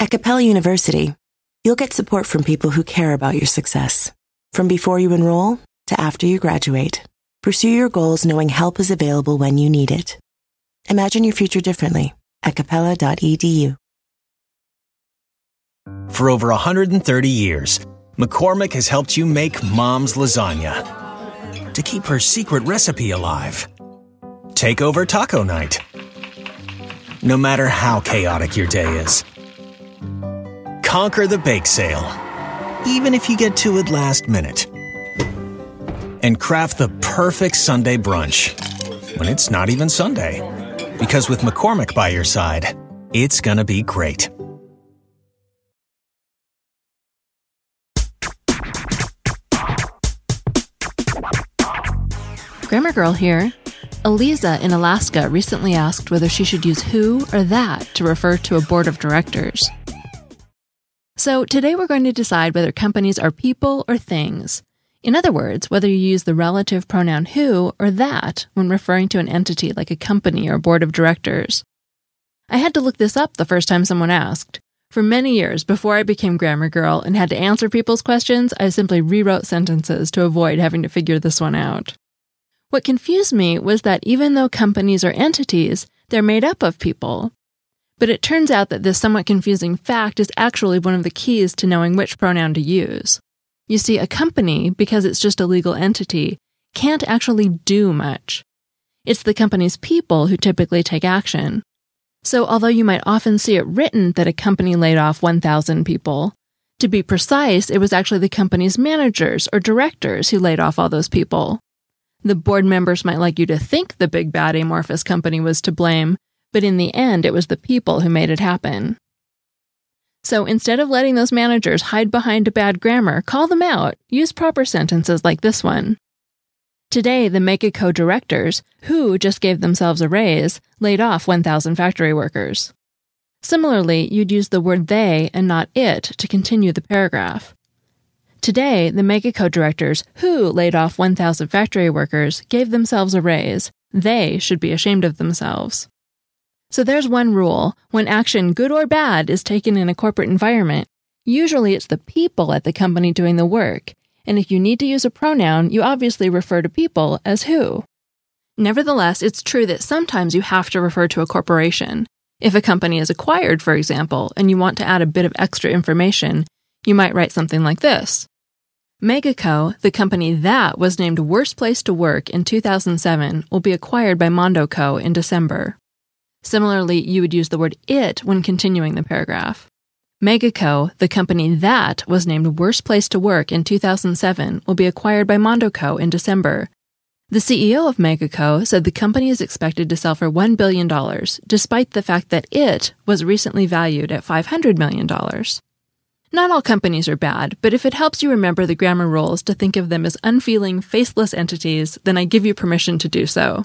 At Capella University, you'll get support from people who care about your success. From before you enroll to after you graduate, pursue your goals knowing help is available when you need it. Imagine your future differently at capella.edu. For over 130 years, McCormick has helped you make mom's lasagna to keep her secret recipe alive. Take over taco night. No matter how chaotic your day is, conquer the bake sale, even if you get to it last minute. And craft the perfect Sunday brunch when it's not even Sunday. Because with McCormick by your side, it's gonna be great. Grammar Girl here. Eliza in Alaska recently asked whether she should use who or that to refer to a board of directors. So, today we're going to decide whether companies are people or things. In other words, whether you use the relative pronoun who or that when referring to an entity like a company or board of directors. I had to look this up the first time someone asked. For many years before I became Grammar Girl and had to answer people's questions, I simply rewrote sentences to avoid having to figure this one out. What confused me was that even though companies are entities, they're made up of people. But it turns out that this somewhat confusing fact is actually one of the keys to knowing which pronoun to use. You see, a company, because it's just a legal entity, can't actually do much. It's the company's people who typically take action. So although you might often see it written that a company laid off 1,000 people, to be precise, it was actually the company's managers or directors who laid off all those people. The board members might like you to think the big bad amorphous company was to blame, but in the end, it was the people who made it happen. So instead of letting those managers hide behind bad grammar, call them out. Use proper sentences like this one. Today, the Megaco directors, who just gave themselves a raise, laid off 1,000 factory workers. Similarly, you'd use the word they and not it to continue the paragraph. Today, the Megaco directors, who laid off 1,000 factory workers, gave themselves a raise. They should be ashamed of themselves. So there's one rule. When action, good or bad, is taken in a corporate environment, usually it's the people at the company doing the work. And if you need to use a pronoun, you obviously refer to people as who. Nevertheless, it's true that sometimes you have to refer to a corporation. If a company is acquired, for example, and you want to add a bit of extra information, you might write something like this. Megaco, the company that was named Worst Place to Work in 2007, will be acquired by Mondo Co. in December. Similarly, you would use the word it when continuing the paragraph. Megaco, the company that was named Worst Place to Work in 2007, will be acquired by Mondoco in December. The CEO of Megaco said the company is expected to sell for $1 billion, despite the fact that it was recently valued at $500 million. Not all companies are bad, but if it helps you remember the grammar rules to think of them as unfeeling, faceless entities, then I give you permission to do so.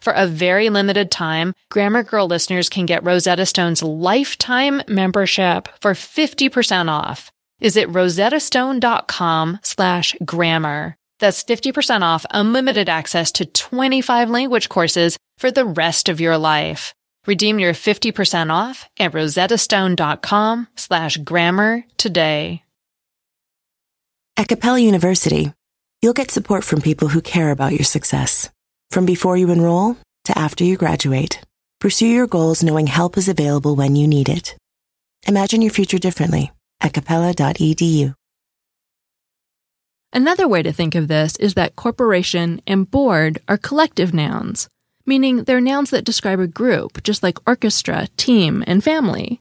For a very limited time, Grammar Girl listeners can get Rosetta Stone's lifetime membership for 50% off. Is it rosettastone.com slash grammar? That's 50% off unlimited access to 25 language courses for the rest of your life. Redeem your 50% off at rosettastone.com slash grammar today. At Capella University, you'll get support from people who care about your success. From before you enroll to after you graduate, pursue your goals knowing help is available when you need it. Imagine your future differently at capella.edu. Another way to think of this is that corporation and board are collective nouns, meaning they're nouns that describe a group, just like orchestra, team, and family.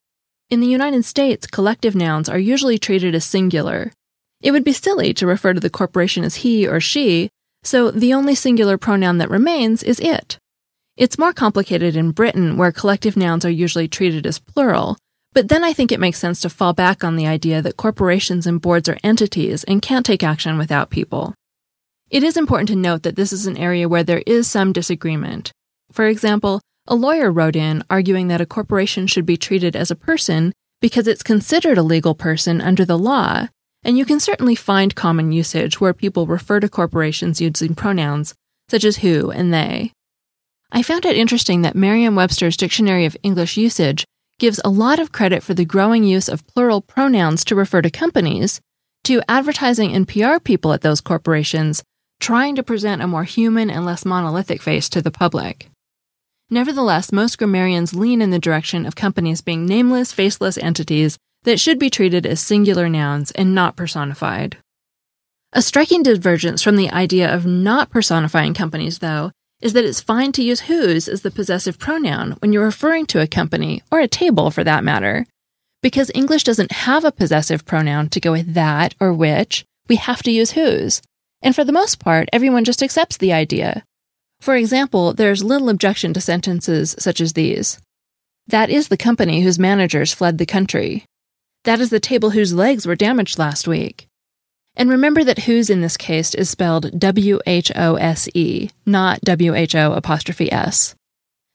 In the United States, collective nouns are usually treated as singular. It would be silly to refer to the corporation as he or she, so the only singular pronoun that remains is it. It's more complicated in Britain, where collective nouns are usually treated as plural, but then I think it makes sense to fall back on the idea that corporations and boards are entities and can't take action without people. It is important to note that this is an area where there is some disagreement. For example, a lawyer wrote in arguing that a corporation should be treated as a person because it's considered a legal person under the law, and you can certainly find common usage where people refer to corporations using pronouns such as who and they. I found it interesting that Merriam Webster's Dictionary of English Usage gives a lot of credit for the growing use of plural pronouns to refer to companies, to advertising and PR people at those corporations trying to present a more human and less monolithic face to the public. Nevertheless, most grammarians lean in the direction of companies being nameless, faceless entities that should be treated as singular nouns and not personified. A striking divergence from the idea of not personifying companies, though, is that it's fine to use whose as the possessive pronoun when you're referring to a company, or a table for that matter. Because English doesn't have a possessive pronoun to go with that or which, we have to use whose. And for the most part, everyone just accepts the idea. For example, there's little objection to sentences such as these. That is the company whose managers fled the country. That is the table whose legs were damaged last week. And remember that whose in this case is spelled W H O S E, not W H O apostrophe S.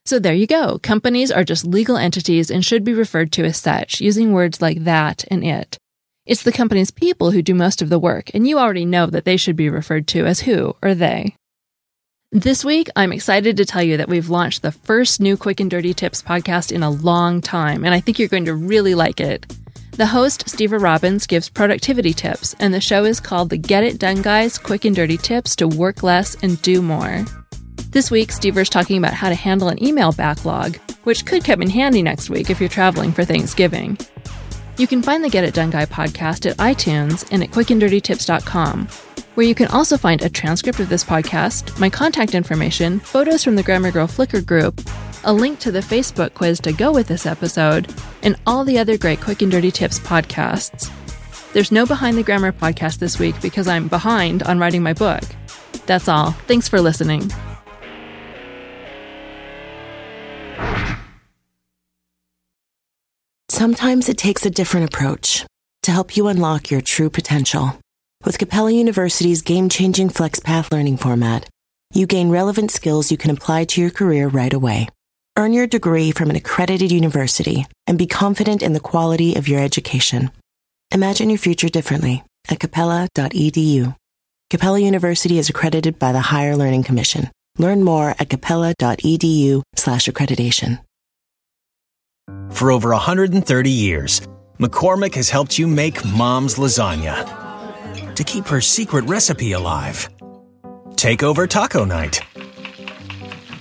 So there you go. Companies are just legal entities and should be referred to as such, using words like that and it. It's the company's people who do most of the work, and you already know that they should be referred to as who or they. This week, I'm excited to tell you that we've launched the first new Quick and Dirty Tips podcast in a long time, and I think you're going to really like it. The host, Stever Robbins, gives productivity tips, and the show is called the Get It Done Guys Quick and Dirty Tips to Work Less and Do More. This week, Stever's talking about how to handle an email backlog, which could come in handy next week if you're traveling for Thanksgiving. You can find the Get It Done Guy podcast at iTunes and at quickanddirtytips.com, where you can also find a transcript of this podcast, my contact information, photos from the Grammar Girl Flickr group, a link to the Facebook quiz to go with this episode, and all the other great Quick and Dirty Tips podcasts. There's no Behind the Grammar podcast this week because I'm behind on writing my book. That's all. Thanks for listening. Sometimes it takes a different approach to help you unlock your true potential. With Capella University's game changing FlexPath learning format, you gain relevant skills you can apply to your career right away. Earn your degree from an accredited university and be confident in the quality of your education. Imagine your future differently at capella.edu. Capella University is accredited by the Higher Learning Commission. Learn more at capella.edu slash accreditation. For over 130 years, McCormick has helped you make mom's lasagna to keep her secret recipe alive. Take over taco night